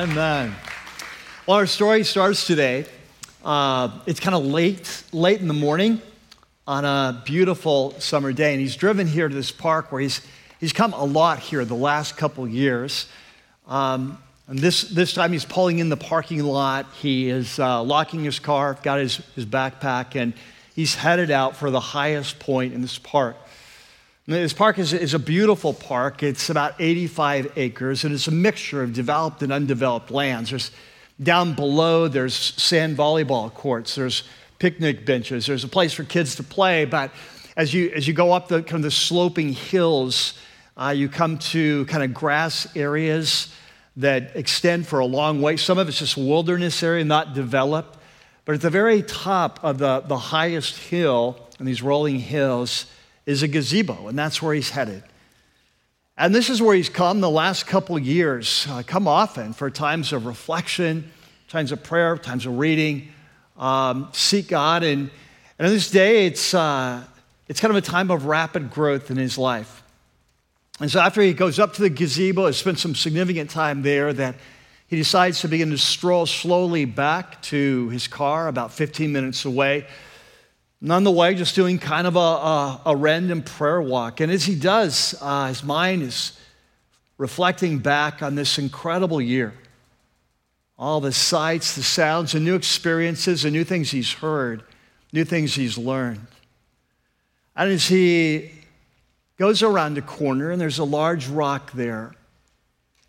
Amen. Well, our story starts today. Uh, it's kind of late, late in the morning on a beautiful summer day, and he's driven here to this park where he's he's come a lot here the last couple years. Um, and this this time he's pulling in the parking lot. He is uh, locking his car, got his his backpack, and he's headed out for the highest point in this park. This park is, is, a beautiful park. It's about 85 acres, and it's a mixture of developed and undeveloped lands. There's down below, there's sand volleyball courts, there's picnic benches, there's a place for kids to play. But as you, as you go up the kind of the sloping hills, uh, you come to kind of grass areas that extend for a long way. Some of it's just wilderness area, not developed. But at the very top of the, the highest hill, in these rolling hills, is a gazebo, and that's where he's headed. And this is where he's come the last couple years, uh, come often for times of reflection, times of prayer, times of reading, um, seek God. And, and on this day, it's, uh, it's kind of a time of rapid growth in his life. And so after he goes up to the gazebo, has spent some significant time there, that he decides to begin to stroll slowly back to his car about 15 minutes away None the way, just doing kind of a, a, a random prayer walk. And as he does, uh, his mind is reflecting back on this incredible year. All the sights, the sounds, the new experiences, the new things he's heard, new things he's learned. And as he goes around a corner and there's a large rock there,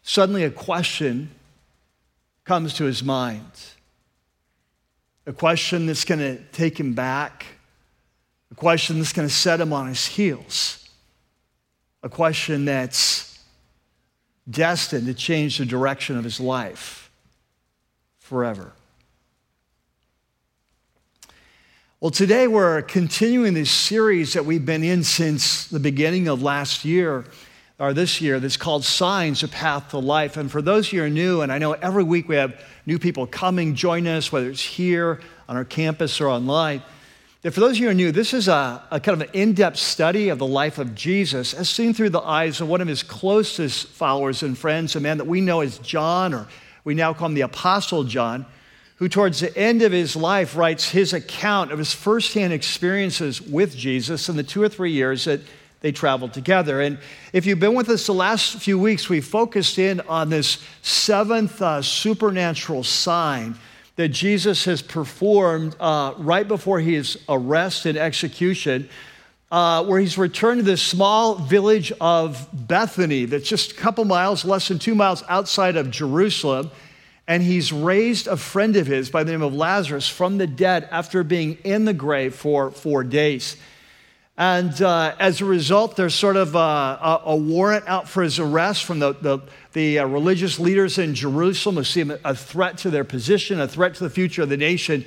suddenly a question comes to his mind. A question that's going to take him back question that's going to set him on his heels. A question that's destined to change the direction of his life forever. Well, today we're continuing this series that we've been in since the beginning of last year, or this year, that's called Signs, A Path to Life. And for those of you who are new, and I know every week we have new people coming, join us, whether it's here on our campus or online. For those of you who are new, this is a, a kind of an in depth study of the life of Jesus as seen through the eyes of one of his closest followers and friends, a man that we know as John, or we now call him the Apostle John, who towards the end of his life writes his account of his firsthand experiences with Jesus in the two or three years that they traveled together. And if you've been with us the last few weeks, we focused in on this seventh uh, supernatural sign that Jesus has performed uh, right before his arrest and execution, uh, where he's returned to this small village of Bethany that's just a couple miles, less than two miles outside of Jerusalem. And he's raised a friend of his by the name of Lazarus from the dead after being in the grave for four days. And uh, as a result, there's sort of a, a, a, warrant out for his arrest from the, the, the uh, religious leaders in Jerusalem who see him a threat to their position, a threat to the future of the nation.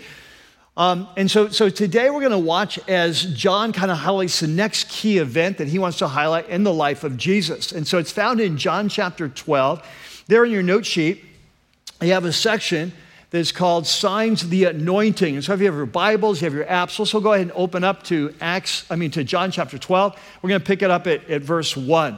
Um, and so, so today we're going to watch as John kind of highlights the next key event that he wants to highlight in the life of Jesus. And so it's found in John chapter 12. There in your note sheet, you have a section that's called Signs of the Anointing. And so if you have your Bibles, you have your apps, let's go ahead and open up to Acts, I mean to John chapter 12. We're going to pick it up at, at verse 1.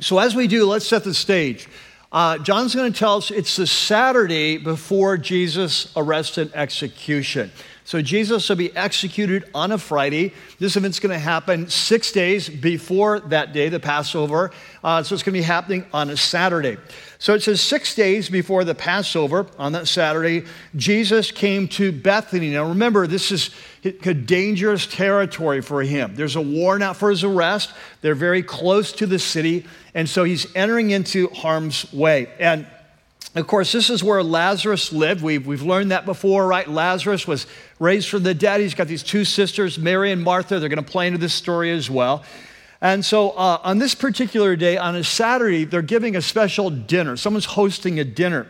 So as we do, let's set the stage. Uh, John's going to tell us it's the Saturday before Jesus' arrest and execution. So Jesus will be executed on a Friday. This event's going to happen six days before that day, the Passover. Uh, so it's going to be happening on a Saturday. So it says six days before the Passover on that Saturday, Jesus came to Bethany. Now remember, this is dangerous territory for him. There's a warrant out for his arrest. They're very close to the city. And so he's entering into harm's way. And of course, this is where Lazarus lived. We've, we've learned that before, right? Lazarus was raised from the dead. He's got these two sisters, Mary and Martha. They're going to play into this story as well. And so uh, on this particular day, on a Saturday, they're giving a special dinner. Someone's hosting a dinner.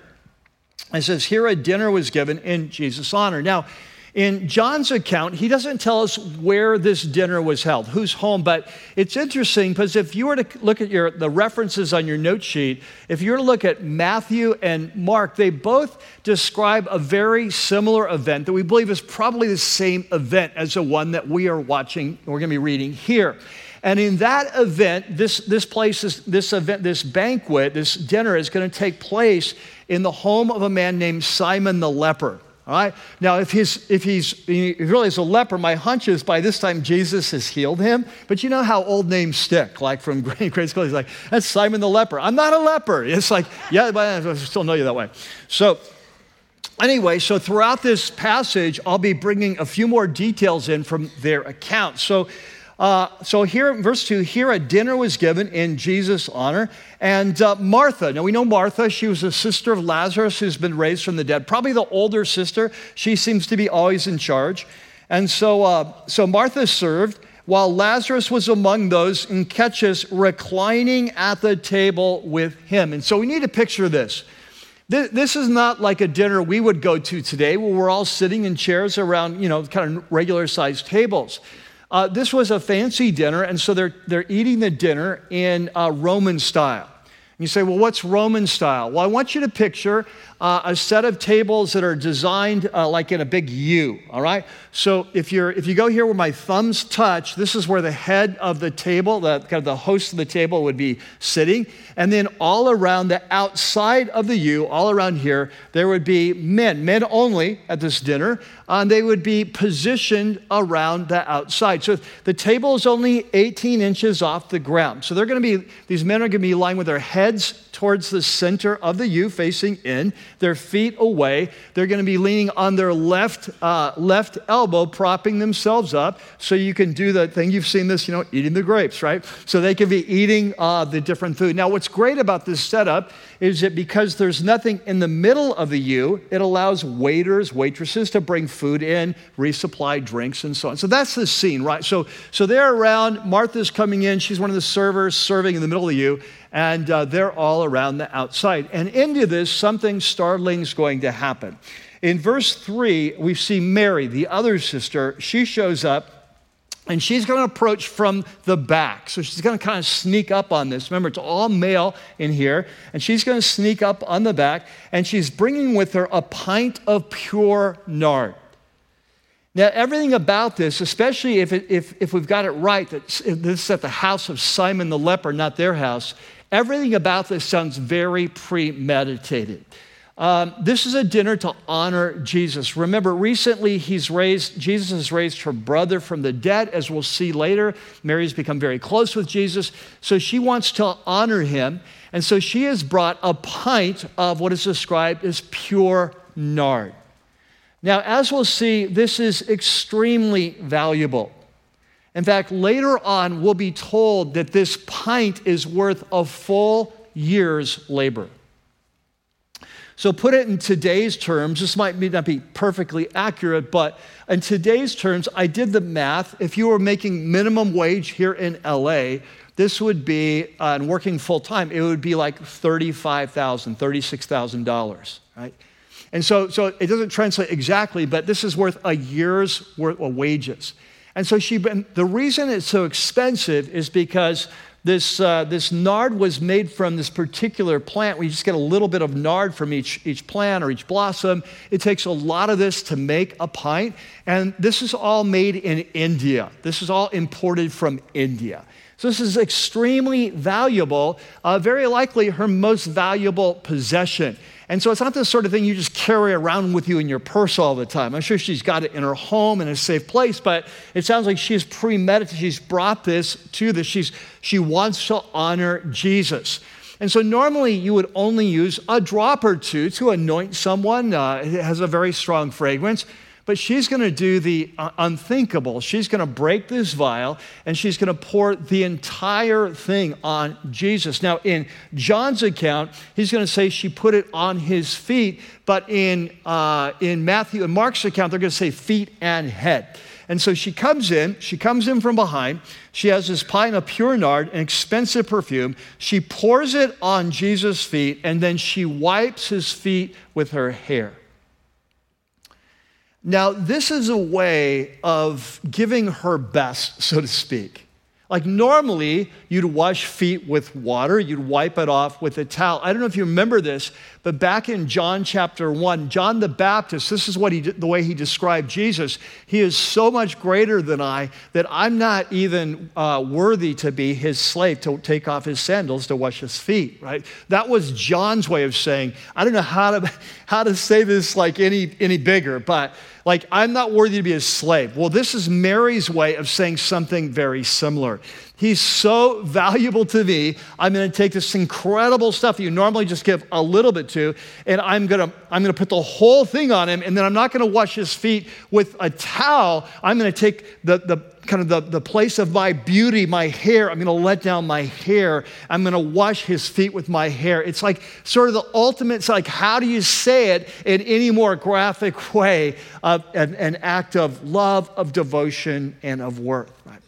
It says, Here a dinner was given in Jesus' honor. Now, in John's account, he doesn't tell us where this dinner was held, whose home, but it's interesting because if you were to look at your, the references on your note sheet, if you were to look at Matthew and Mark, they both describe a very similar event that we believe is probably the same event as the one that we are watching, we're going to be reading here. And in that event, this, this place, is, this event, this banquet, this dinner is going to take place in the home of a man named Simon the leper. All right. Now, if he's if he's he really is a leper, my hunch is by this time Jesus has healed him. But you know how old names stick, like from grade school. He's like, "That's Simon the leper." I'm not a leper. It's like, yeah, but I still know you that way. So, anyway, so throughout this passage, I'll be bringing a few more details in from their account. So. Uh, so here in verse 2, here a dinner was given in Jesus' honor. And uh, Martha, now we know Martha, she was a sister of Lazarus who's been raised from the dead, probably the older sister. She seems to be always in charge. And so, uh, so Martha served while Lazarus was among those in Ketchus reclining at the table with him. And so we need to picture this. This is not like a dinner we would go to today where we're all sitting in chairs around, you know, kind of regular sized tables. Uh, this was a fancy dinner, and so they're, they're eating the dinner in uh, Roman style. You say, well, what's Roman style? Well, I want you to picture uh, a set of tables that are designed uh, like in a big U, all right? So if, you're, if you go here where my thumbs touch, this is where the head of the table, the, kind of the host of the table would be sitting. And then all around the outside of the U, all around here, there would be men, men only at this dinner, and they would be positioned around the outside. So the table is only 18 inches off the ground. So they're going to be, these men are going to be lying with their heads towards the center of the U, facing in, their feet away. They're going to be leaning on their left, uh, left elbow, propping themselves up. So you can do the thing, you've seen this, you know, eating the grapes, right? So they can be eating uh, the different food. Now, what's great about this setup is that because there's nothing in the middle of the U, it allows waiters, waitresses to bring food in, resupply drinks, and so on. So that's the scene, right? So, so they're around. Martha's coming in. She's one of the servers serving in the middle of the U and uh, they're all around the outside. And into this, something startling is going to happen. In verse 3, we see Mary, the other sister, she shows up. And she's going to approach from the back. So she's going to kind of sneak up on this. Remember, it's all male in here. And she's going to sneak up on the back. And she's bringing with her a pint of pure nard. Now, everything about this, especially if, it, if, if we've got it right, that this is at the house of Simon the leper, not their house, Everything about this sounds very premeditated. Um, this is a dinner to honor Jesus. Remember, recently he's raised, Jesus has raised her brother from the dead, as we'll see later. Mary's become very close with Jesus, so she wants to honor him. And so she has brought a pint of what is described as pure nard. Now, as we'll see, this is extremely valuable. In fact, later on, we'll be told that this pint is worth a full year's labor. So, put it in today's terms, this might not be perfectly accurate, but in today's terms, I did the math. If you were making minimum wage here in LA, this would be, uh, and working full time, it would be like $35,000, $36,000, right? And so, so it doesn't translate exactly, but this is worth a year's worth of wages. And so she, the reason it's so expensive is because this, uh, this nard was made from this particular plant. We just get a little bit of nard from each, each plant or each blossom. It takes a lot of this to make a pint. And this is all made in India. This is all imported from India. So this is extremely valuable, uh, very likely her most valuable possession. And so it's not the sort of thing you just carry around with you in your purse all the time. I'm sure she's got it in her home in a safe place, but it sounds like she's premeditated. She's brought this to this. She's, she wants to honor Jesus. And so normally you would only use a drop or two to anoint someone. Uh, it has a very strong fragrance. But she's going to do the uh, unthinkable. She's going to break this vial and she's going to pour the entire thing on Jesus. Now, in John's account, he's going to say she put it on his feet, but in, uh, in Matthew and Mark's account, they're going to say feet and head. And so she comes in, she comes in from behind. She has this pint of pure nard, an expensive perfume. She pours it on Jesus' feet, and then she wipes his feet with her hair. Now, this is a way of giving her best, so to speak. Like normally, you'd wash feet with water, you'd wipe it off with a towel. I don't know if you remember this, but back in John chapter 1, John the Baptist, this is what he the way he described Jesus. He is so much greater than I that I'm not even uh, worthy to be his slave, to take off his sandals to wash his feet, right? That was John's way of saying, I don't know how to, how to say this like any, any bigger, but like, I'm not worthy to be a slave. Well, this is Mary's way of saying something very similar. He's so valuable to me. I'm going to take this incredible stuff that you normally just give a little bit to, and I'm going to, I'm going to put the whole thing on him, and then I'm not going to wash his feet with a towel. I'm going to take the, the kind of the, the place of my beauty, my hair. I'm going to let down my hair. I'm going to wash his feet with my hair. It's like sort of the ultimate, it's like, how do you say it in any more graphic way of an, an act of love, of devotion, and of worth, right?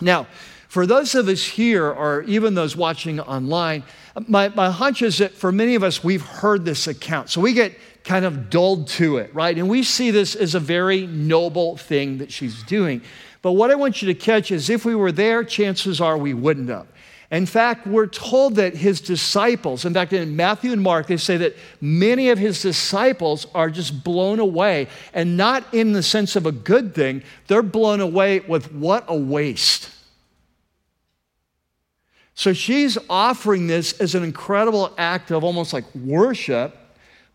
Now, for those of us here, or even those watching online, my, my hunch is that for many of us, we've heard this account. So we get kind of dulled to it, right? And we see this as a very noble thing that she's doing. But what I want you to catch is if we were there, chances are we wouldn't have. In fact, we're told that his disciples, in fact, in Matthew and Mark, they say that many of his disciples are just blown away, and not in the sense of a good thing, they're blown away with what a waste. So she's offering this as an incredible act of almost like worship,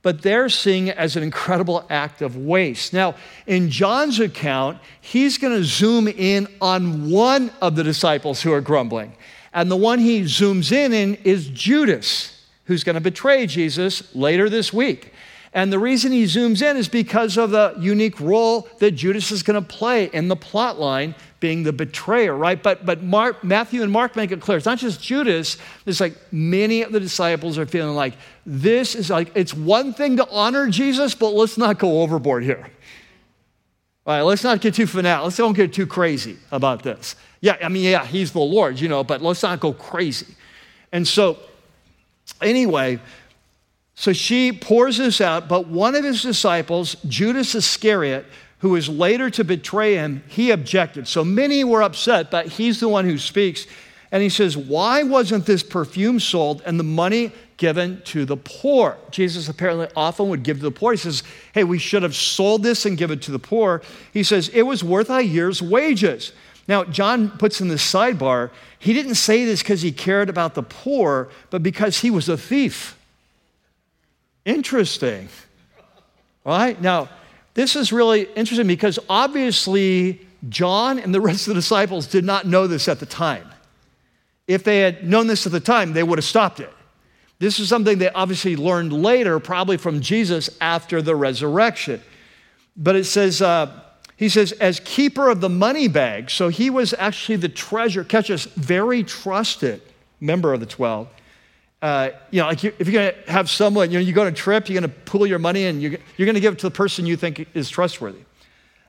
but they're seeing it as an incredible act of waste. Now, in John's account, he's going to zoom in on one of the disciples who are grumbling. And the one he zooms in in is Judas, who's going to betray Jesus later this week. And the reason he zooms in is because of the unique role that Judas is going to play in the plot line, being the betrayer, right? But, but Mark, Matthew and Mark make it clear. It's not just Judas. It's like many of the disciples are feeling like this is like, it's one thing to honor Jesus, but let's not go overboard here. All right, let's not get too fanatical. Let's don't get too crazy about this. Yeah, I mean, yeah, he's the Lord, you know, but let's not go crazy. And so, anyway, so she pours this out, but one of his disciples, Judas Iscariot, who is later to betray him, he objected. So many were upset, but he's the one who speaks. And he says, Why wasn't this perfume sold and the money given to the poor? Jesus apparently often would give to the poor. He says, Hey, we should have sold this and given it to the poor. He says, It was worth a year's wages. Now, John puts in the sidebar, he didn't say this because he cared about the poor, but because he was a thief. Interesting. Right? Now, this is really interesting because obviously John and the rest of the disciples did not know this at the time. If they had known this at the time, they would have stopped it. This is something they obviously learned later, probably from Jesus after the resurrection. But it says, uh, he says, as keeper of the money bag, so he was actually the treasure, catch us, very trusted member of the 12 uh, you know, like you, if you're going to have someone, you know, you go on a trip, you're going to pool your money and you're, you're going to give it to the person you think is trustworthy.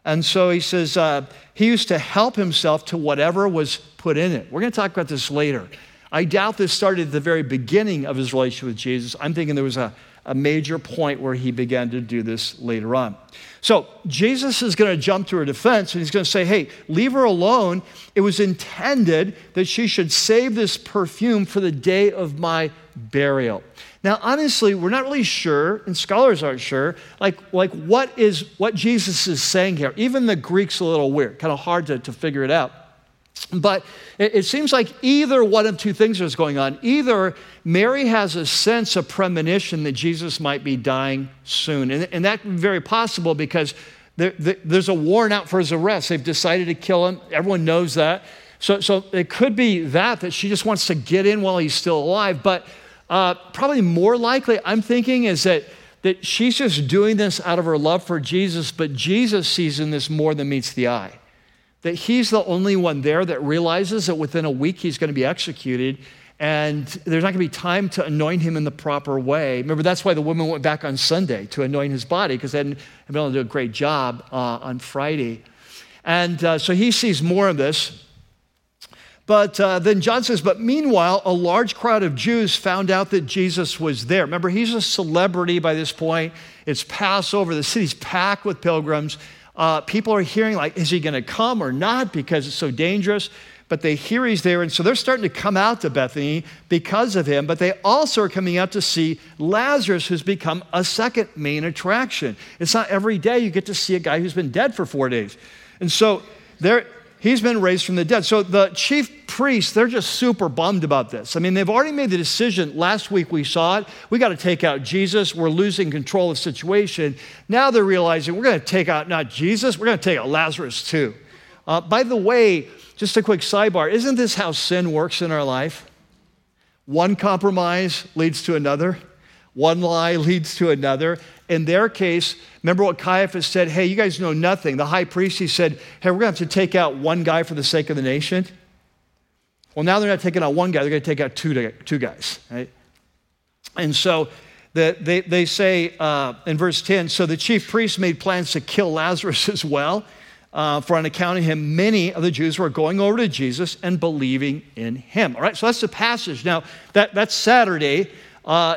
And so he says uh, he used to help himself to whatever was put in it. We're going to talk about this later. I doubt this started at the very beginning of his relationship with Jesus. I'm thinking there was a, a major point where he began to do this later on. So Jesus is going to jump to her defense and he's going to say, Hey, leave her alone. It was intended that she should save this perfume for the day of my burial. Now, honestly, we're not really sure, and scholars aren't sure, like, like what is what Jesus is saying here. Even the Greek's a little weird, kind of hard to, to figure it out. But it, it seems like either one of two things is going on. Either Mary has a sense of premonition that Jesus might be dying soon, and, and that's very possible because there, there, there's a warrant out for his arrest. They've decided to kill him. Everyone knows that. So, so it could be that, that she just wants to get in while he's still alive. But uh, probably more likely, I'm thinking, is that, that she's just doing this out of her love for Jesus, but Jesus sees in this more than meets the eye. That he's the only one there that realizes that within a week he's going to be executed and there's not going to be time to anoint him in the proper way. Remember, that's why the woman went back on Sunday to anoint his body because they hadn't been able to do a great job uh, on Friday. And uh, so he sees more of this. But uh, then John says, but meanwhile, a large crowd of Jews found out that Jesus was there. Remember, he's a celebrity by this point. It's Passover, the city's packed with pilgrims. Uh, people are hearing, like, is he going to come or not because it's so dangerous? but they hear he's there. And so they're starting to come out to Bethany because of him, but they also are coming out to see Lazarus, who's become a second main attraction. It's not every day you get to see a guy who's been dead for four days. And so they're, he's been raised from the dead. So the chief priests, they're just super bummed about this. I mean, they've already made the decision. Last week we saw it. We got to take out Jesus. We're losing control of the situation. Now they're realizing we're going to take out not Jesus, we're going to take out Lazarus too. Uh, by the way, just a quick sidebar isn't this how sin works in our life? One compromise leads to another, one lie leads to another. In their case, remember what Caiaphas said? Hey, you guys know nothing. The high priest, he said, Hey, we're going to have to take out one guy for the sake of the nation. Well, now they're not taking out one guy, they're going to take out two, two guys, right? And so the, they, they say uh, in verse 10 so the chief priests made plans to kill Lazarus as well. Uh, for on account of him, many of the Jews were going over to Jesus and believing in him. All right, so that's the passage. Now, that, that's Saturday. Uh,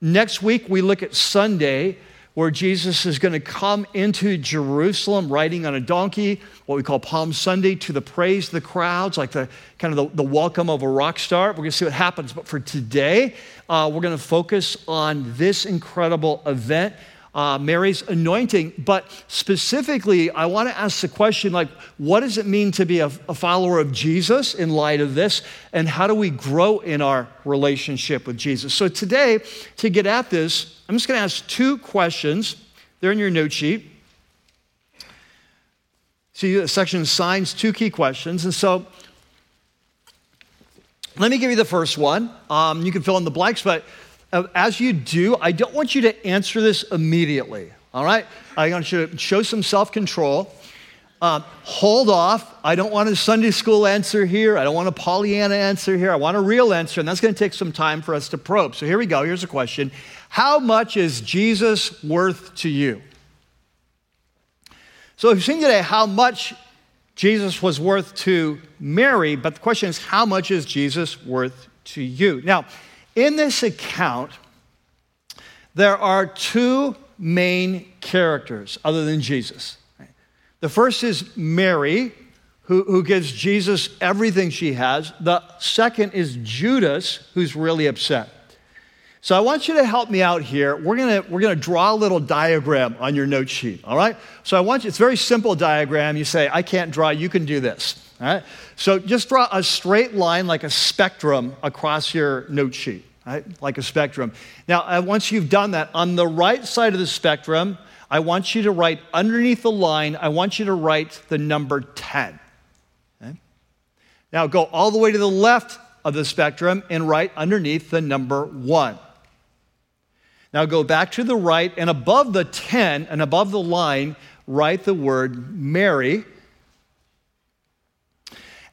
next week, we look at Sunday, where Jesus is going to come into Jerusalem riding on a donkey, what we call Palm Sunday, to the praise of the crowds, like the kind of the, the welcome of a rock star. We're going to see what happens. But for today, uh, we're going to focus on this incredible event. Uh, Mary's anointing, but specifically, I want to ask the question like, what does it mean to be a, a follower of Jesus in light of this? And how do we grow in our relationship with Jesus? So, today, to get at this, I'm just going to ask two questions. They're in your note sheet. See the section signs, two key questions. And so let me give you the first one. Um, you can fill in the blanks, but as you do, I don't want you to answer this immediately. All right? I want you to show some self control. Um, hold off. I don't want a Sunday school answer here. I don't want a Pollyanna answer here. I want a real answer, and that's going to take some time for us to probe. So here we go. Here's a question How much is Jesus worth to you? So we've seen today how much Jesus was worth to Mary, but the question is, how much is Jesus worth to you? Now, in this account, there are two main characters other than Jesus. The first is Mary, who, who gives Jesus everything she has. The second is Judas, who's really upset. So I want you to help me out here. We're gonna, we're gonna draw a little diagram on your note sheet, all right? So I want you, it's a very simple diagram. You say, I can't draw, you can do this, all right? So just draw a straight line like a spectrum across your note sheet, right? Like a spectrum. Now, once you've done that, on the right side of the spectrum, I want you to write underneath the line, I want you to write the number 10. Okay? Now go all the way to the left of the spectrum and write underneath the number 1. Now go back to the right and above the 10 and above the line, write the word Mary.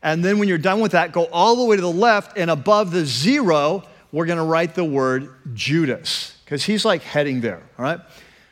And then when you're done with that, go all the way to the left and above the zero, we're going to write the word Judas because he's like heading there, all right?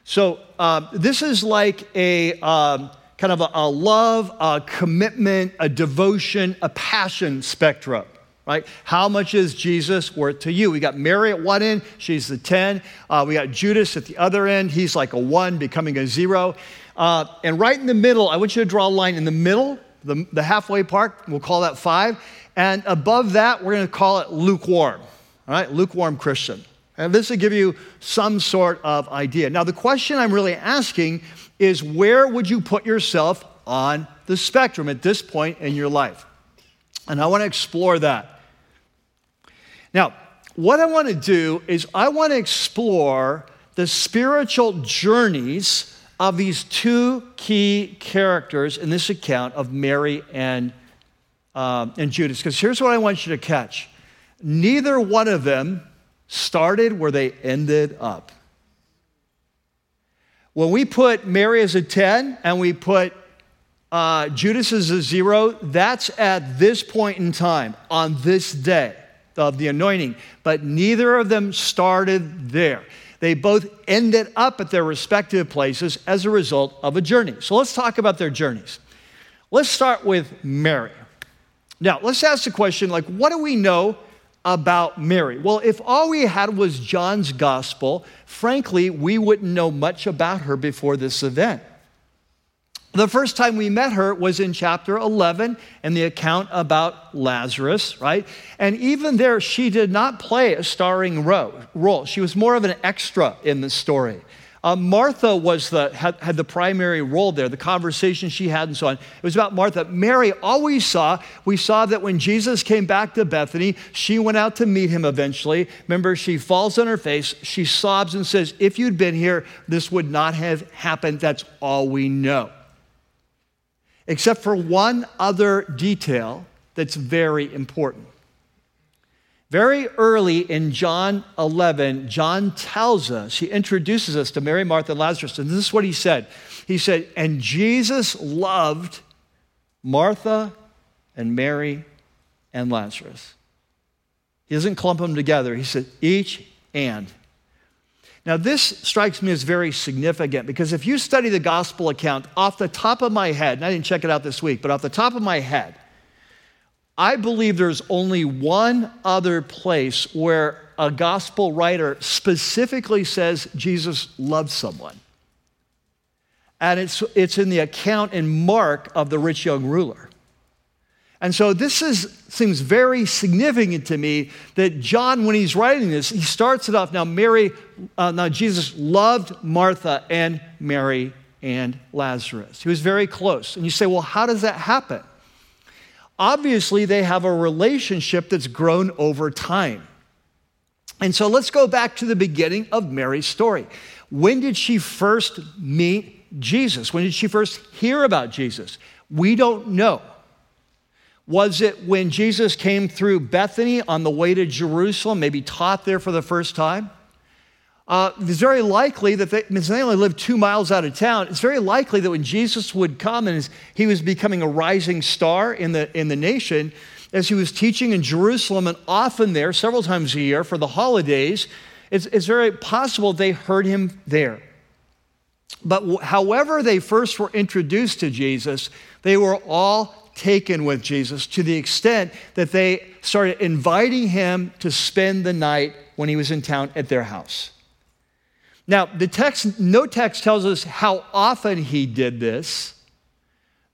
So um, this is like a um, kind of a, a love, a commitment, a devotion, a passion spectrum right? How much is Jesus worth to you? We got Mary at one end, she's the 10. Uh, we got Judas at the other end, he's like a one, becoming a zero. Uh, and right in the middle, I want you to draw a line in the middle, the, the halfway part, we'll call that five. And above that, we're going to call it lukewarm, all right? Lukewarm Christian. And this will give you some sort of idea. Now, the question I'm really asking is where would you put yourself on the spectrum at this point in your life? And I want to explore that. Now, what I want to do is I want to explore the spiritual journeys of these two key characters in this account of Mary and, um, and Judas. Because here's what I want you to catch neither one of them started where they ended up. When we put Mary as a 10 and we put uh, Judas as a zero, that's at this point in time, on this day of the anointing. But neither of them started there. They both ended up at their respective places as a result of a journey. So let's talk about their journeys. Let's start with Mary. Now, let's ask the question like, what do we know about Mary? Well, if all we had was John's gospel, frankly, we wouldn't know much about her before this event. The first time we met her was in chapter 11 and the account about Lazarus, right? And even there, she did not play a starring role. She was more of an extra in the story. Uh, Martha was the, had, had the primary role there, the conversation she had and so on. It was about Martha. Mary, we saw, we saw that when Jesus came back to Bethany, she went out to meet him eventually. Remember, she falls on her face, she sobs and says, If you'd been here, this would not have happened. That's all we know. Except for one other detail that's very important. Very early in John 11, John tells us, he introduces us to Mary, Martha, and Lazarus, and this is what he said. He said, And Jesus loved Martha and Mary and Lazarus. He doesn't clump them together. He said, each and. Now, this strikes me as very significant because if you study the gospel account off the top of my head, and I didn't check it out this week, but off the top of my head, I believe there's only one other place where a gospel writer specifically says Jesus loved someone. And it's, it's in the account in Mark of the rich young ruler. And so this is, seems very significant to me that John, when he's writing this, he starts it off now, Mary, uh, now Jesus loved Martha and Mary and Lazarus. He was very close. And you say, well, how does that happen? obviously they have a relationship that's grown over time. And so let's go back to the beginning of Mary's story. When did she first meet Jesus? When did she first hear about Jesus? We don't know. Was it when Jesus came through Bethany on the way to Jerusalem, maybe taught there for the first time? Uh, it's very likely that they, they only lived two miles out of town. It's very likely that when Jesus would come and he was becoming a rising star in the, in the nation, as he was teaching in Jerusalem and often there, several times a year for the holidays, it's, it's very possible they heard him there. But however they first were introduced to Jesus, they were all taken with Jesus to the extent that they started inviting him to spend the night when he was in town at their house. Now, the text, no text tells us how often he did this,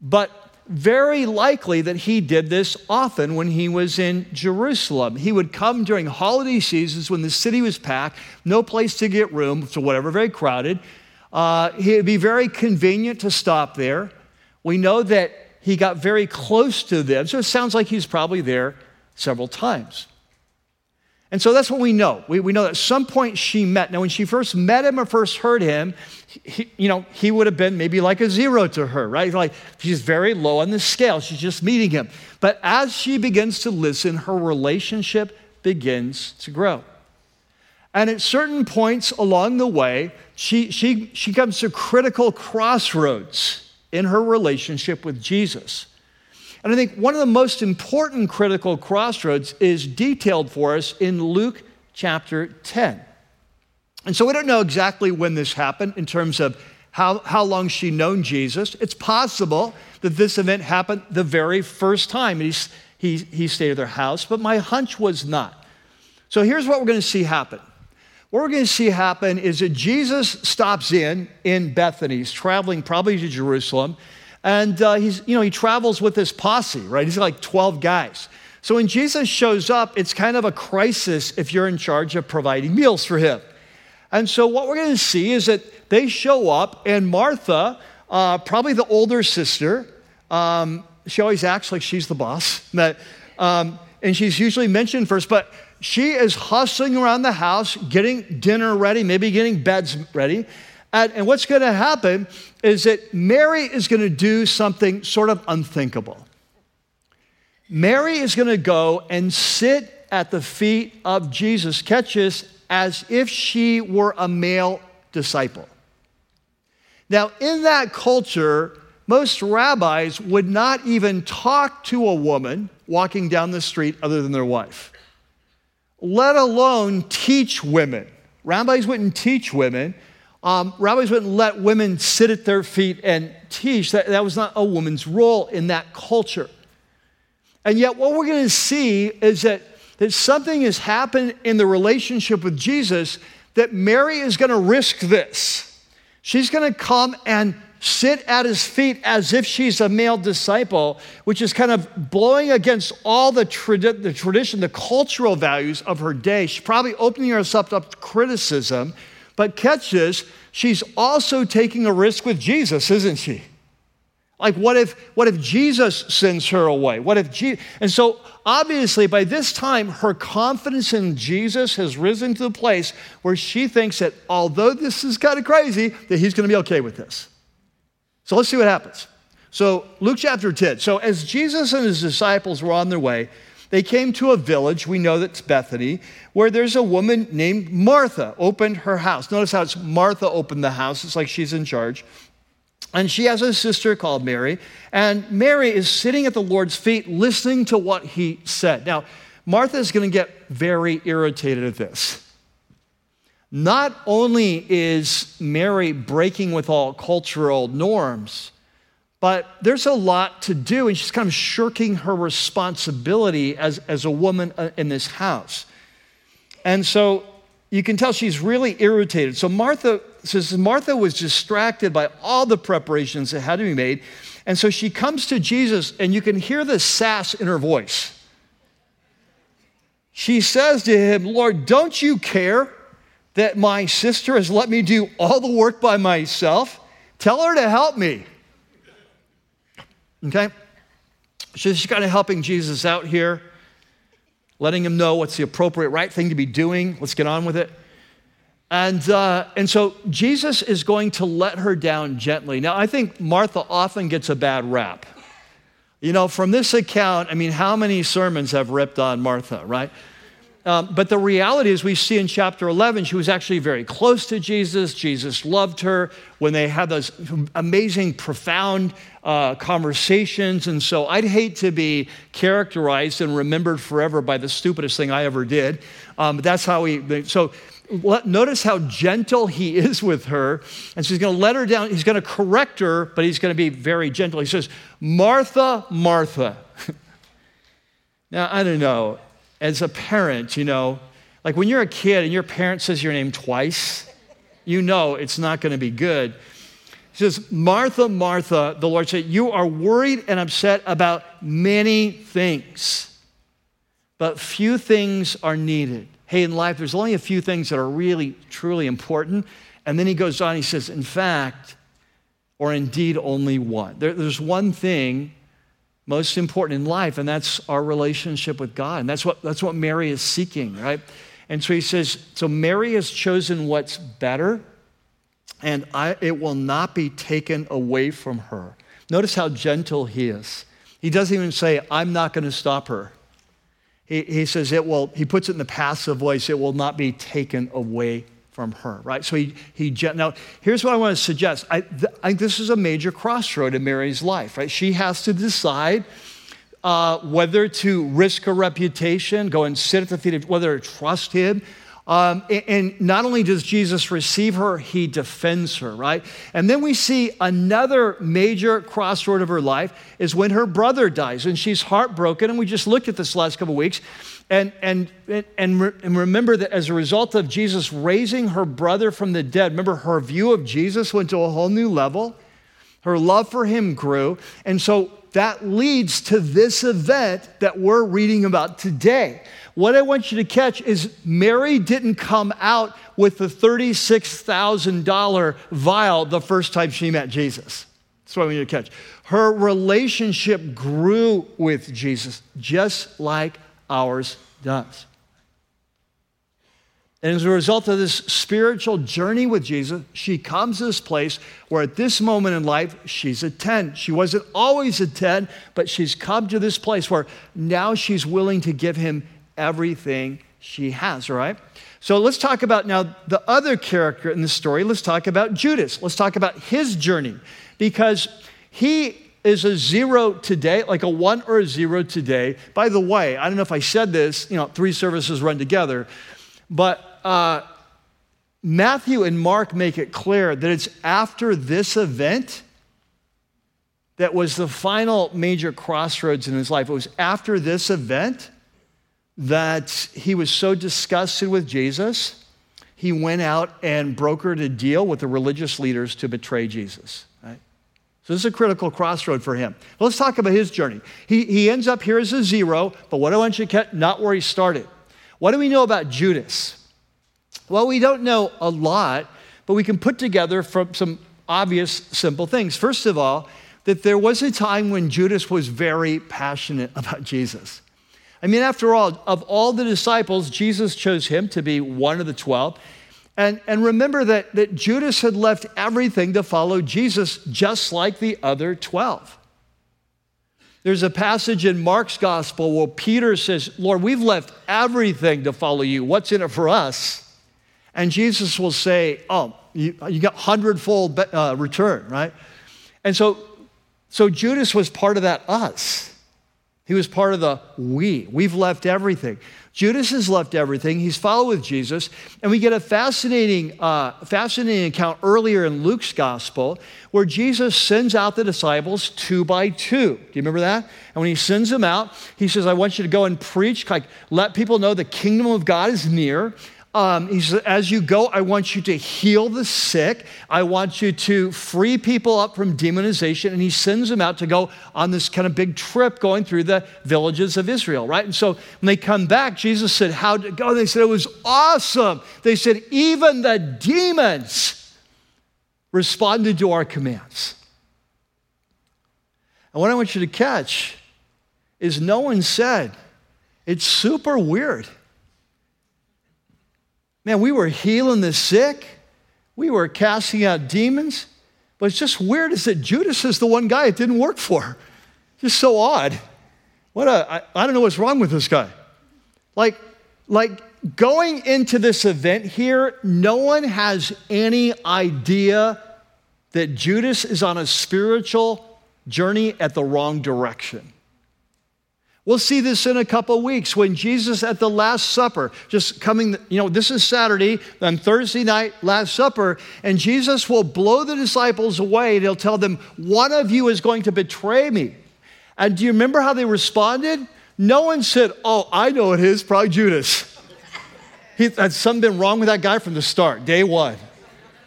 but very likely that he did this often when he was in Jerusalem. He would come during holiday seasons when the city was packed, no place to get room, so whatever, very crowded. Uh, it would be very convenient to stop there. We know that he got very close to them, so it sounds like he's probably there several times. And so that's what we know. We, we know that at some point she met. Now, when she first met him or first heard him, he, you know, he would have been maybe like a zero to her, right? Like she's very low on the scale. She's just meeting him. But as she begins to listen, her relationship begins to grow. And at certain points along the way, she, she, she comes to critical crossroads in her relationship with Jesus. And I think one of the most important critical crossroads is detailed for us in Luke chapter 10. And so we don't know exactly when this happened in terms of how, how long she known Jesus. It's possible that this event happened the very first time he, he, he stayed at their house, but my hunch was not. So here's what we're going to see happen. What we're going to see happen is that Jesus stops in in Bethany. He's traveling probably to Jerusalem. And uh, he's, you know, he travels with his posse, right? He's like 12 guys. So when Jesus shows up, it's kind of a crisis if you're in charge of providing meals for him. And so what we're going to see is that they show up, and Martha, uh, probably the older sister, um, she always acts like she's the boss, um, and she's usually mentioned first, but she is hustling around the house, getting dinner ready, maybe getting beds ready. And, and what's going to happen is that Mary is going to do something sort of unthinkable. Mary is going to go and sit at the feet of Jesus, catch this, as if she were a male disciple. Now, in that culture, most rabbis would not even talk to a woman walking down the street other than their wife, let alone teach women. Rabbis wouldn't teach women um, rabbis wouldn't let women sit at their feet and teach. That, that was not a woman's role in that culture. And yet, what we're going to see is that, that something has happened in the relationship with Jesus that Mary is going to risk this. She's going to come and sit at his feet as if she's a male disciple, which is kind of blowing against all the, the tradition, the cultural values of her day. She's probably opening herself up to criticism. But catch this, she's also taking a risk with Jesus, isn't she? Like, what if, what if Jesus sends her away? What if and so obviously by this time her confidence in Jesus has risen to the place where she thinks that although this is kind of crazy, that he's going to be okay with this. So let's see what happens. So Luke chapter 10. So as Jesus and his disciples were on their way, they came to a village, we know that's Bethany, where there's a woman named Martha opened her house. Notice how it's Martha opened the house. It's like she's in charge. And she has a sister called Mary. And Mary is sitting at the Lord's feet listening to what he said. Now, Martha is going to get very irritated at this. Not only is Mary breaking with all cultural norms, but there's a lot to do, and she's kind of shirking her responsibility as, as a woman uh, in this house. And so you can tell she's really irritated. So Martha says Martha was distracted by all the preparations that had to be made. And so she comes to Jesus, and you can hear the sass in her voice. She says to him, Lord, don't you care that my sister has let me do all the work by myself? Tell her to help me. Okay? So She's kind of helping Jesus out here, letting him know what's the appropriate, right thing to be doing. Let's get on with it. And, uh, and so Jesus is going to let her down gently. Now, I think Martha often gets a bad rap. You know, from this account, I mean, how many sermons have ripped on Martha, right? Um, but the reality is, we see in chapter 11, she was actually very close to Jesus. Jesus loved her when they had those amazing, profound uh, conversations. And so I'd hate to be characterized and remembered forever by the stupidest thing I ever did. Um, but that's how he, so notice how gentle he is with her. And so he's going to let her down. He's going to correct her, but he's going to be very gentle. He says, Martha, Martha. now, I don't know. As a parent, you know, like when you're a kid and your parent says your name twice, you know it's not going to be good. He says, Martha, Martha, the Lord said, You are worried and upset about many things, but few things are needed hey, in life, there's only a few things that are really, truly important. And then he goes on, he says, in fact, or indeed only one. There, there's one thing most important in life, and that's our relationship with God. And that's what, that's what Mary is seeking, right? And so he says, so Mary has chosen what's better, and I, it will not be taken away from her. Notice how gentle he is. He doesn't even say, I'm not going to stop her he, he says it will, he puts it in the passive voice, it will not be taken away from her, right? So he, he now here's what I want to suggest. I, th- think this is a major crossroad in Mary's life, right? She has to decide uh, whether to risk her reputation, go and sit at the feet of, whether to trust him, um, and not only does Jesus receive her, he defends her, right? And then we see another major crossroad of her life is when her brother dies and she's heartbroken. And we just looked at this last couple weeks. And, and, and, and remember that as a result of Jesus raising her brother from the dead, remember her view of Jesus went to a whole new level. Her love for him grew. And so that leads to this event that we're reading about today. What I want you to catch is Mary didn't come out with the $36,000 vial the first time she met Jesus. That's what I want you to catch. Her relationship grew with Jesus, just like ours does. And as a result of this spiritual journey with Jesus, she comes to this place where at this moment in life, she's a 10. She wasn't always a 10, but she's come to this place where now she's willing to give him everything she has, right? So let's talk about now the other character in the story. Let's talk about Judas. Let's talk about his journey because he is a zero today, like a one or a zero today. By the way, I don't know if I said this, you know, three services run together, but uh, Matthew and Mark make it clear that it's after this event that was the final major crossroads in his life. It was after this event that he was so disgusted with Jesus, he went out and brokered a deal with the religious leaders to betray Jesus. So this is a critical crossroad for him. Let's talk about his journey. He, he ends up here as a zero, but what I want you to get, not where he started. What do we know about Judas? Well, we don't know a lot, but we can put together from some obvious, simple things. First of all, that there was a time when Judas was very passionate about Jesus. I mean, after all, of all the disciples, Jesus chose him to be one of the 12. And, and remember that, that Judas had left everything to follow Jesus, just like the other 12. There's a passage in Mark's gospel where Peter says, Lord, we've left everything to follow you. What's in it for us? And Jesus will say, Oh, you, you got hundredfold uh, return, right? And so, so Judas was part of that us. He was part of the we. We've left everything. Judas has left everything. He's followed with Jesus. And we get a fascinating, uh, fascinating account earlier in Luke's gospel where Jesus sends out the disciples two by two. Do you remember that? And when he sends them out, he says, I want you to go and preach, like let people know the kingdom of God is near. Um, he says, as you go, I want you to heal the sick. I want you to free people up from demonization. And he sends them out to go on this kind of big trip going through the villages of Israel, right? And so when they come back, Jesus said, How did it go? They said, It was awesome. They said, Even the demons responded to our commands. And what I want you to catch is no one said, It's super weird. Man, we were healing the sick, we were casting out demons. But it's just weird is that Judas is the one guy it didn't work for. Just so odd. What a, I, I don't know what's wrong with this guy. Like, like going into this event here, no one has any idea that Judas is on a spiritual journey at the wrong direction. We'll see this in a couple weeks when Jesus at the Last Supper, just coming, you know, this is Saturday, on Thursday night, Last Supper, and Jesus will blow the disciples away and he'll tell them, One of you is going to betray me. And do you remember how they responded? No one said, Oh, I know it is, probably Judas. He, had something been wrong with that guy from the start, day one,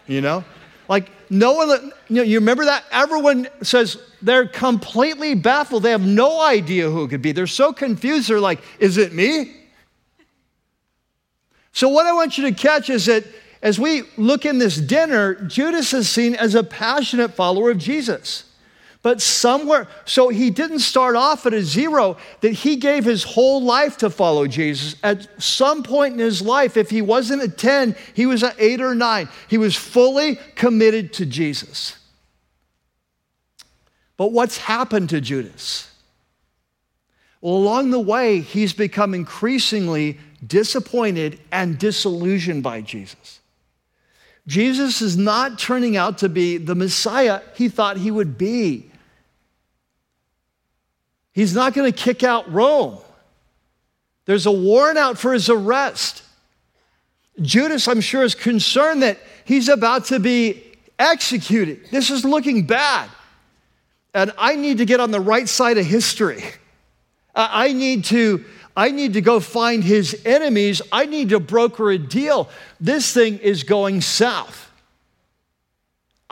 you know? Like, no one, you, know, you remember that? Everyone says they're completely baffled. They have no idea who it could be. They're so confused. They're like, is it me? So, what I want you to catch is that as we look in this dinner, Judas is seen as a passionate follower of Jesus. But somewhere, so he didn't start off at a zero, that he gave his whole life to follow Jesus. At some point in his life, if he wasn't a 10, he was at eight or nine. He was fully committed to Jesus. But what's happened to Judas? Well, along the way, he's become increasingly disappointed and disillusioned by Jesus. Jesus is not turning out to be the Messiah he thought he would be. He's not going to kick out Rome. There's a warrant out for his arrest. Judas, I'm sure, is concerned that he's about to be executed. This is looking bad. And I need to get on the right side of history. I need to. I need to go find his enemies. I need to broker a deal. This thing is going south.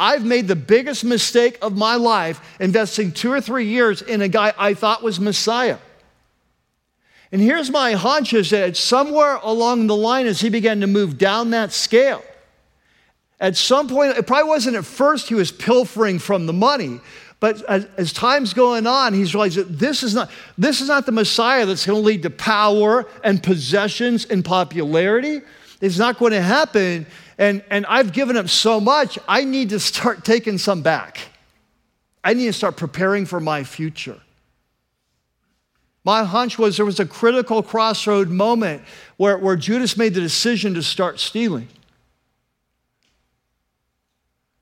I've made the biggest mistake of my life investing two or three years in a guy I thought was Messiah. And here's my hunch is that somewhere along the line, as he began to move down that scale, at some point, it probably wasn't at first he was pilfering from the money, but as, as time's going on, he's realized that this is not, this is not the Messiah that's going to lead to power and possessions and popularity. It's not going to happen and, and I've given up so much, I need to start taking some back. I need to start preparing for my future. My hunch was there was a critical crossroad moment where, where Judas made the decision to start stealing.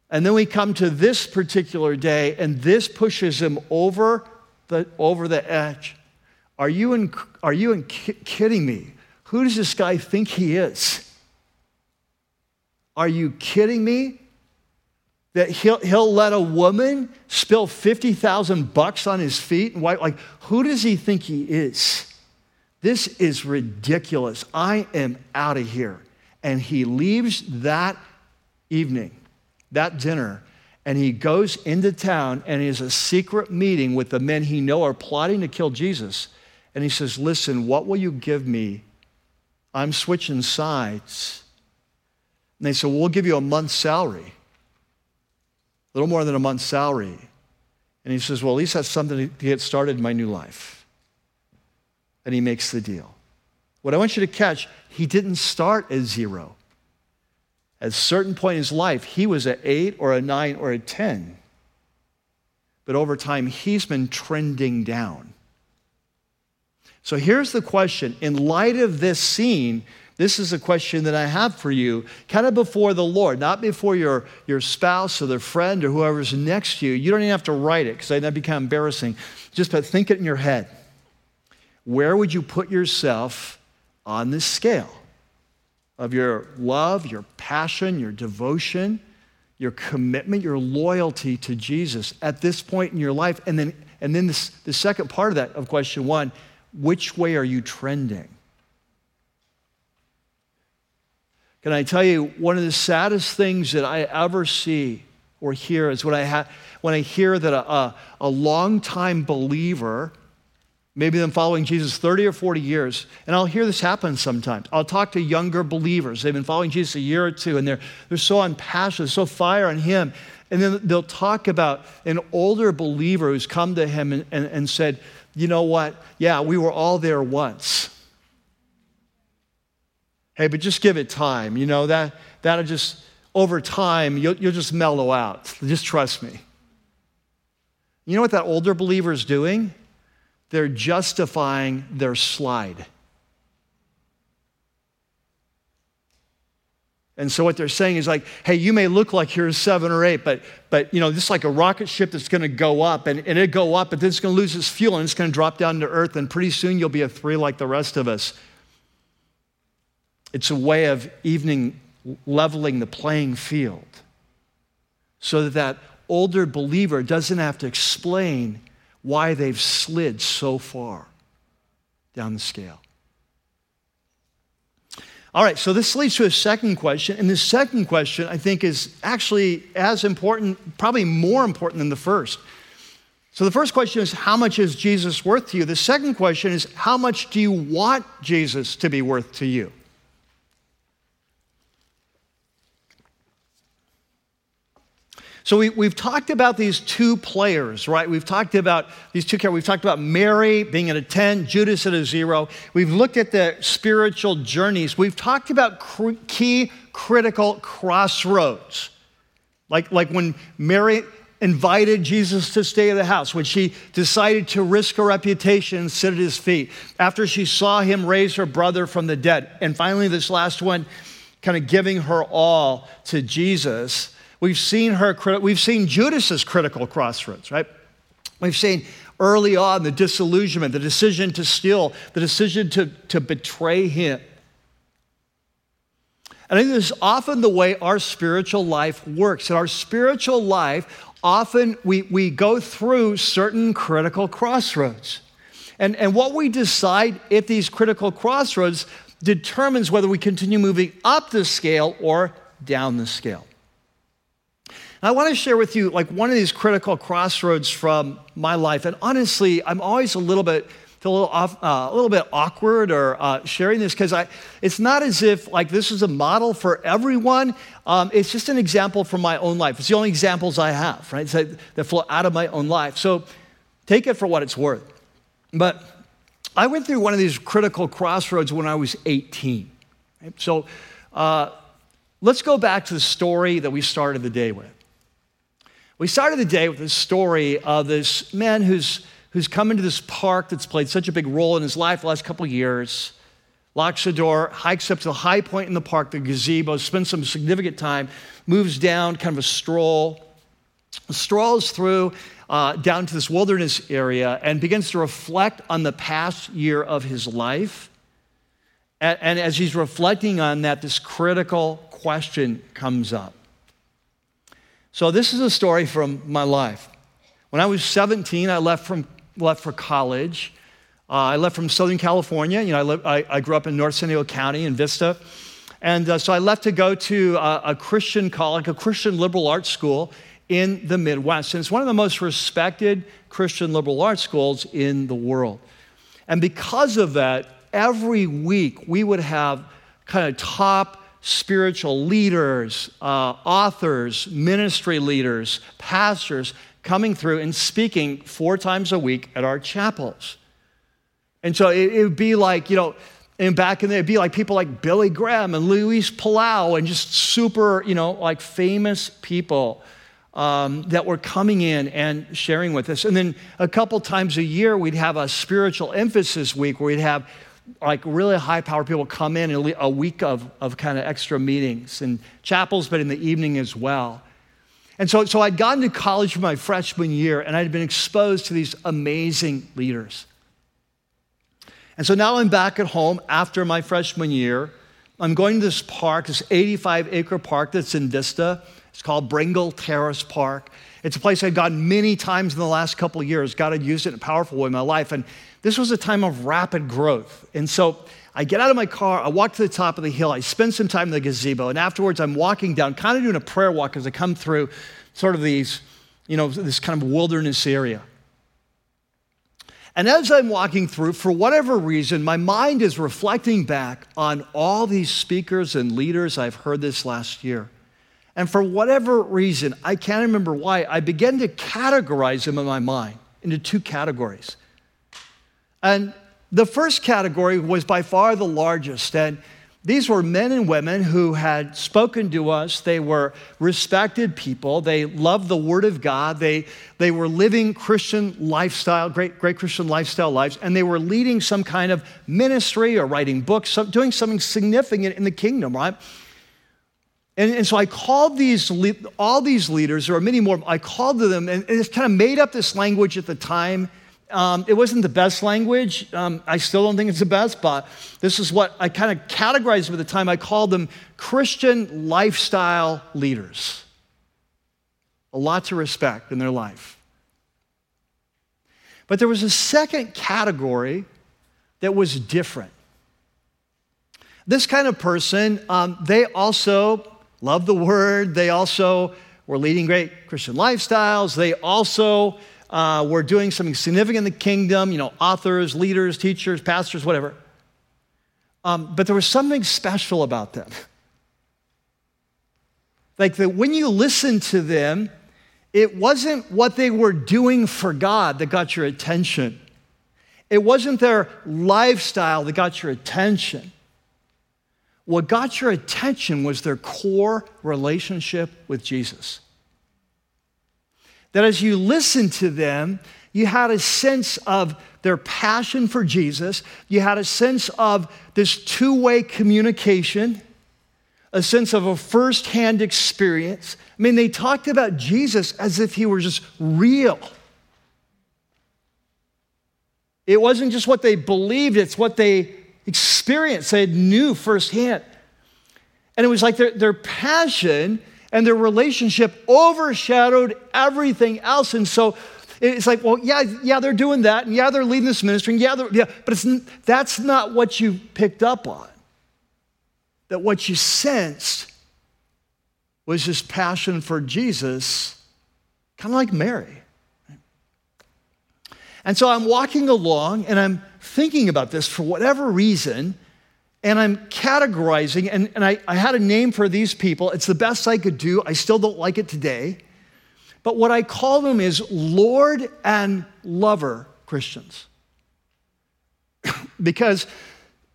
And then we come to this particular day, and this pushes him over the, over the edge. Are you, in, are you in, kidding me? Who does this guy think he is? Are you kidding me? That he'll, he'll let a woman spill 50,000 bucks on his feet and wipe, like, who does he think he is? This is ridiculous. I am out of here. And he leaves that evening, that dinner, and he goes into town and he has a secret meeting with the men he know are plotting to kill Jesus. And he says, Listen, what will you give me? I'm switching sides. And they said, well, We'll give you a month's salary, a little more than a month's salary. And he says, Well, at least that's something to get started in my new life. And he makes the deal. What I want you to catch, he didn't start at zero. At a certain point in his life, he was at eight or a nine or a 10. But over time, he's been trending down. So here's the question in light of this scene, this is a question that I have for you, kind of before the Lord, not before your, your spouse or their friend or whoever's next to you. You don't even have to write it because that'd be kind of embarrassing. Just but think it in your head. Where would you put yourself on this scale? of your love, your passion, your devotion, your commitment, your loyalty to Jesus at this point in your life. And then, and then this, the second part of that, of question one, which way are you trending? Can I tell you, one of the saddest things that I ever see or hear is when I, ha- when I hear that a, a, a longtime believer maybe them following Jesus 30 or 40 years. And I'll hear this happen sometimes. I'll talk to younger believers. They've been following Jesus a year or two, and they're, they're so on passion, so fire on Him. And then they'll talk about an older believer who's come to Him and, and, and said, You know what? Yeah, we were all there once. Hey, but just give it time. You know, that, that'll just, over time, you'll, you'll just mellow out. Just trust me. You know what that older believer is doing? they're justifying their slide. And so what they're saying is like, hey, you may look like you're a seven or eight, but, but you know, this is like a rocket ship that's going to go up and, and it go up, but then it's going to lose its fuel and it's going to drop down to earth, and pretty soon you'll be a three like the rest of us. It's a way of evening leveling the playing field so that that older believer doesn't have to explain why they've slid so far down the scale. All right, so this leads to a second question. And the second question, I think, is actually as important, probably more important than the first. So the first question is, how much is Jesus worth to you? The second question is, how much do you want Jesus to be worth to you? So we, we've talked about these two players, right? We've talked about these two characters. We've talked about Mary being at a 10, Judas at a zero. We've looked at the spiritual journeys. We've talked about cr- key critical crossroads. Like, like when Mary invited Jesus to stay at the house, when she decided to risk her reputation and sit at his feet, after she saw him raise her brother from the dead, and finally, this last one, kind of giving her all to Jesus. We've seen her, we've seen Judas's critical crossroads, right? We've seen early on the disillusionment, the decision to steal, the decision to, to betray him. And I think this is often the way our spiritual life works. In our spiritual life, often we, we go through certain critical crossroads. And, and what we decide at these critical crossroads determines whether we continue moving up the scale or down the scale. And I want to share with you like one of these critical crossroads from my life. And honestly, I'm always a little bit feel a little, off, uh, a little bit awkward or uh, sharing this because it's not as if like this is a model for everyone. Um, it's just an example from my own life. It's the only examples I have, right? So, that flow out of my own life. So take it for what it's worth. But I went through one of these critical crossroads when I was 18. Right? So uh, let's go back to the story that we started the day with. We started the day with this story of this man who's, who's come into this park that's played such a big role in his life the last couple of years, locks the door, hikes up to the high point in the park, the gazebo, spends some significant time, moves down, kind of a stroll, strolls through uh, down to this wilderness area and begins to reflect on the past year of his life. And, and as he's reflecting on that, this critical question comes up so, this is a story from my life. When I was 17, I left, from, left for college. Uh, I left from Southern California. You know, I, I, I, grew up in North San Diego County in Vista. And uh, so I left to go to a, a Christian college, a Christian liberal arts school in the Midwest. And it's one of the most respected Christian liberal arts schools in the world. And because of that, every week we would have kind of top spiritual leaders, uh, authors, ministry leaders, pastors coming through and speaking four times a week at our chapels. And so it, it would be like, you know, and back in the day, it'd be like people like Billy Graham and Luis Palau and just super, you know, like famous people um, that were coming in and sharing with us. And then a couple times a year, we'd have a spiritual emphasis week where we'd have like really high power people come in and a week of, of kind of extra meetings and chapels, but in the evening as well. And so, so I'd gotten to college for my freshman year and I'd been exposed to these amazing leaders. And so now I'm back at home after my freshman year. I'm going to this park, this 85 acre park that's in Vista. It's called Brengle Terrace Park. It's a place I've gone many times in the last couple of years. God had used it in a powerful way in my life. And this was a time of rapid growth. And so I get out of my car, I walk to the top of the hill, I spend some time in the gazebo, and afterwards I'm walking down, kind of doing a prayer walk as I come through sort of these, you know, this kind of wilderness area. And as I'm walking through, for whatever reason, my mind is reflecting back on all these speakers and leaders I've heard this last year. And for whatever reason, I can't remember why, I began to categorize them in my mind into two categories. And the first category was by far the largest. And these were men and women who had spoken to us. They were respected people. They loved the Word of God. They, they were living Christian lifestyle, great, great Christian lifestyle lives, and they were leading some kind of ministry or writing books, doing something significant in the kingdom, right? And, and so I called these, all these leaders, or many more, I called to them and, and kind of made up this language at the time um, it wasn't the best language. Um, I still don't think it's the best, but this is what I kind of categorized them at the time. I called them Christian lifestyle leaders. A lot to respect in their life. But there was a second category that was different. This kind of person, um, they also loved the word, they also were leading great Christian lifestyles, they also uh, were doing something significant in the kingdom, you know, authors, leaders, teachers, pastors, whatever. Um, but there was something special about them. Like that when you listen to them, it wasn't what they were doing for God that got your attention. It wasn't their lifestyle that got your attention. What got your attention was their core relationship with Jesus that as you listened to them, you had a sense of their passion for Jesus. You had a sense of this two way communication, a sense of a first hand experience. I mean, they talked about Jesus as if he were just real. It wasn't just what they believed, it's what they experienced, they knew firsthand. And it was like their, their passion and their relationship overshadowed everything else. And so it's like, well, yeah, yeah, they're doing that, and yeah, they're leading this ministry, and yeah, yeah, but it's, that's not what you picked up on. That what you sensed was this passion for Jesus, kind of like Mary. And so I'm walking along and I'm thinking about this for whatever reason and I'm categorizing, and, and I, I had a name for these people. It's the best I could do. I still don't like it today. But what I call them is Lord and lover Christians. because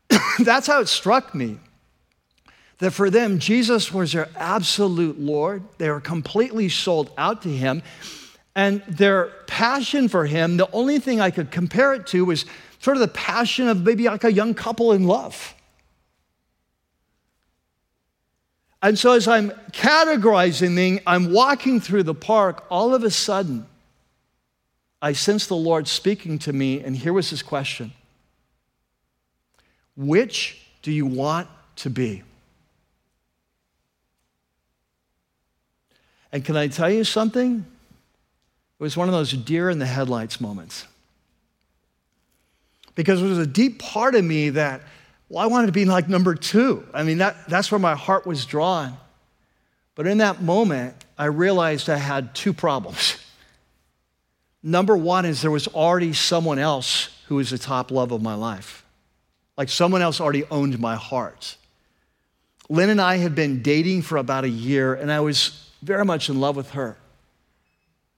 that's how it struck me. That for them, Jesus was their absolute Lord. They were completely sold out to Him. And their passion for Him, the only thing I could compare it to was sort of the passion of maybe like a young couple in love. And so, as I'm categorizing them, I'm walking through the park, all of a sudden, I sense the Lord speaking to me, and here was his question Which do you want to be? And can I tell you something? It was one of those deer in the headlights moments. Because there was a deep part of me that well, I wanted to be like number two. I mean, that, that's where my heart was drawn. But in that moment, I realized I had two problems. Number one is there was already someone else who was the top love of my life. Like someone else already owned my heart. Lynn and I had been dating for about a year, and I was very much in love with her.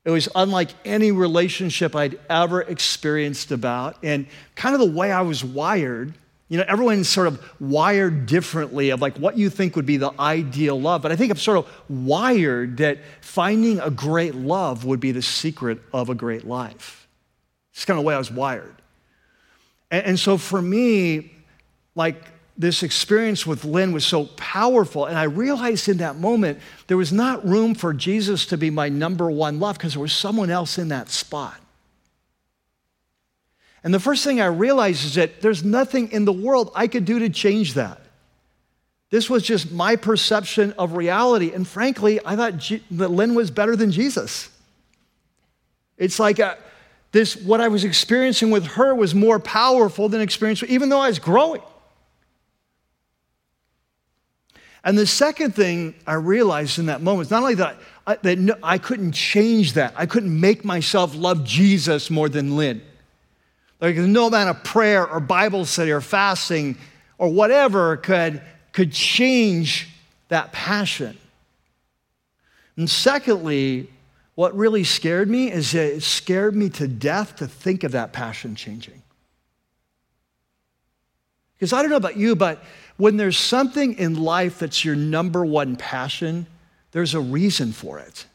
It was unlike any relationship I'd ever experienced about. And kind of the way I was wired, you know, everyone's sort of wired differently of like what you think would be the ideal love. But I think I'm sort of wired that finding a great love would be the secret of a great life. It's kind of the way I was wired. And, and so for me, like this experience with Lynn was so powerful. And I realized in that moment there was not room for Jesus to be my number one love because there was someone else in that spot. And the first thing I realized is that there's nothing in the world I could do to change that. This was just my perception of reality. And frankly, I thought G- that Lynn was better than Jesus. It's like a, this, what I was experiencing with her was more powerful than experience, even though I was growing. And the second thing I realized in that moment is not only that, I, that no, I couldn't change that, I couldn't make myself love Jesus more than Lynn. Like no amount of prayer or Bible study or fasting or whatever could, could change that passion. And secondly, what really scared me is it scared me to death to think of that passion changing. Because I don't know about you, but when there's something in life that's your number one passion, there's a reason for it.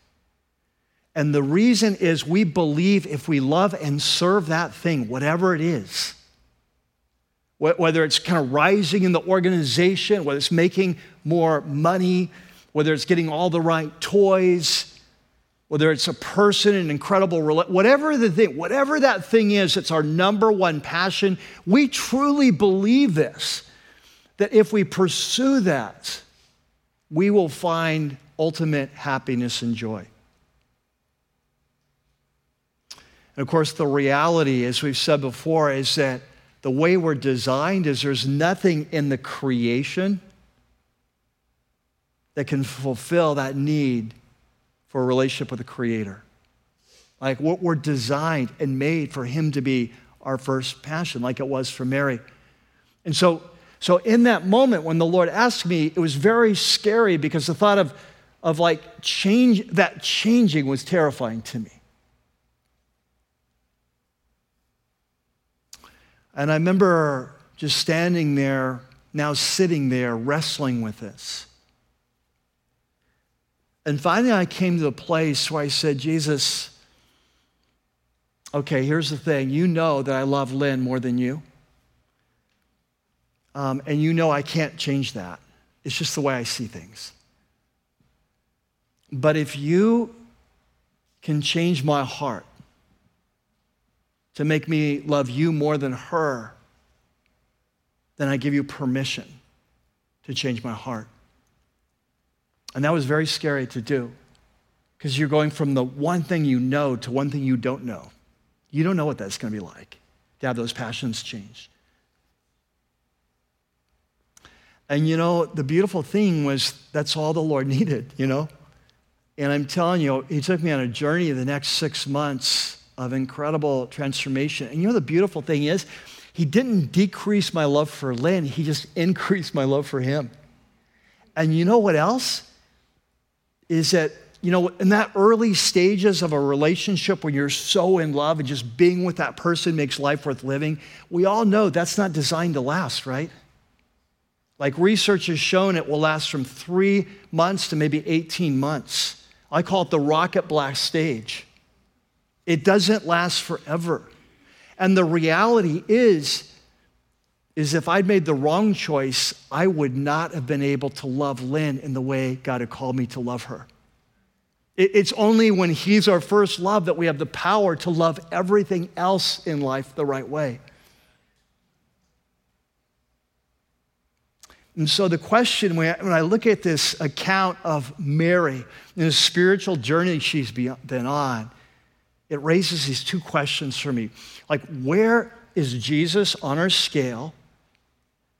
And the reason is we believe if we love and serve that thing, whatever it is, whether it's kind of rising in the organization, whether it's making more money, whether it's getting all the right toys, whether it's a person, an incredible, whatever the thing, whatever that thing is, it's our number one passion. We truly believe this that if we pursue that, we will find ultimate happiness and joy. And of course, the reality, as we've said before, is that the way we're designed is there's nothing in the creation that can fulfill that need for a relationship with the Creator. Like what we're designed and made for Him to be our first passion, like it was for Mary. And so so in that moment when the Lord asked me, it was very scary because the thought of, of like change, that changing was terrifying to me. And I remember just standing there, now sitting there, wrestling with this. And finally, I came to a place where I said, Jesus, okay, here's the thing. You know that I love Lynn more than you. Um, and you know I can't change that. It's just the way I see things. But if you can change my heart to make me love you more than her, then I give you permission to change my heart. And that was very scary to do because you're going from the one thing you know to one thing you don't know. You don't know what that's going to be like to have those passions change. And you know, the beautiful thing was that's all the Lord needed, you know? And I'm telling you, He took me on a journey the next six months of incredible transformation. And you know, the beautiful thing is, He didn't decrease my love for Lynn, He just increased my love for Him. And you know what else? Is that, you know, in that early stages of a relationship when you're so in love and just being with that person makes life worth living, we all know that's not designed to last, right? Like research has shown, it will last from three months to maybe 18 months. I call it the rocket blast stage. It doesn't last forever. And the reality is, is if I'd made the wrong choice, I would not have been able to love Lynn in the way God had called me to love her. It's only when He's our first love that we have the power to love everything else in life the right way. And so, the question when I look at this account of Mary and the spiritual journey she's been on, it raises these two questions for me. Like, where is Jesus on our scale?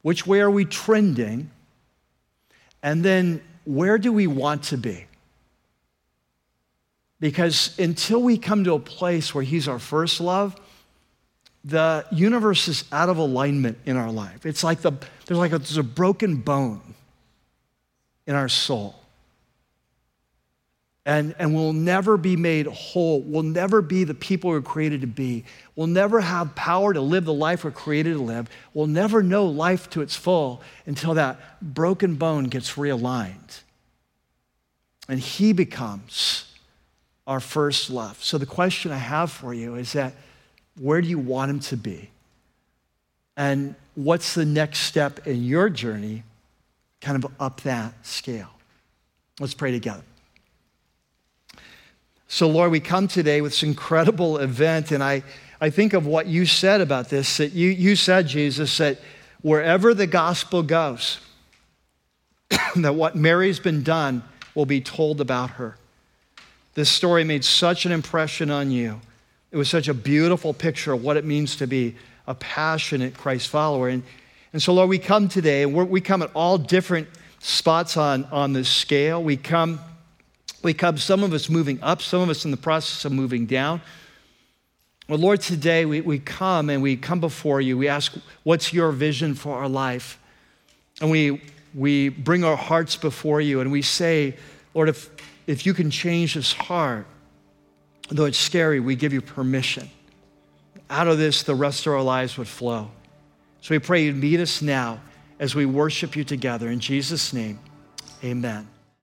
Which way are we trending? And then, where do we want to be? Because until we come to a place where He's our first love, the universe is out of alignment in our life. It's like the, there's like a, there's a broken bone in our soul. And, and we'll never be made whole. We'll never be the people we're created to be. We'll never have power to live the life we're created to live. We'll never know life to its full until that broken bone gets realigned. And He becomes our first love. So the question I have for you is that where do you want him to be? And what's the next step in your journey, kind of up that scale? Let's pray together. So, Lord, we come today with this incredible event, and I, I think of what you said about this that you, you said, Jesus, that wherever the gospel goes, that what Mary's been done will be told about her. This story made such an impression on you. It was such a beautiful picture of what it means to be a passionate Christ follower. And, and so, Lord, we come today, and we come at all different spots on, on this scale. We come, we come, some of us moving up, some of us in the process of moving down. Well, Lord, today we, we come and we come before you. We ask, what's your vision for our life? And we, we bring our hearts before you and we say, Lord, if, if you can change this heart, though it's scary, we give you permission. Out of this, the rest of our lives would flow. So we pray you'd meet us now as we worship you together. In Jesus' name, amen.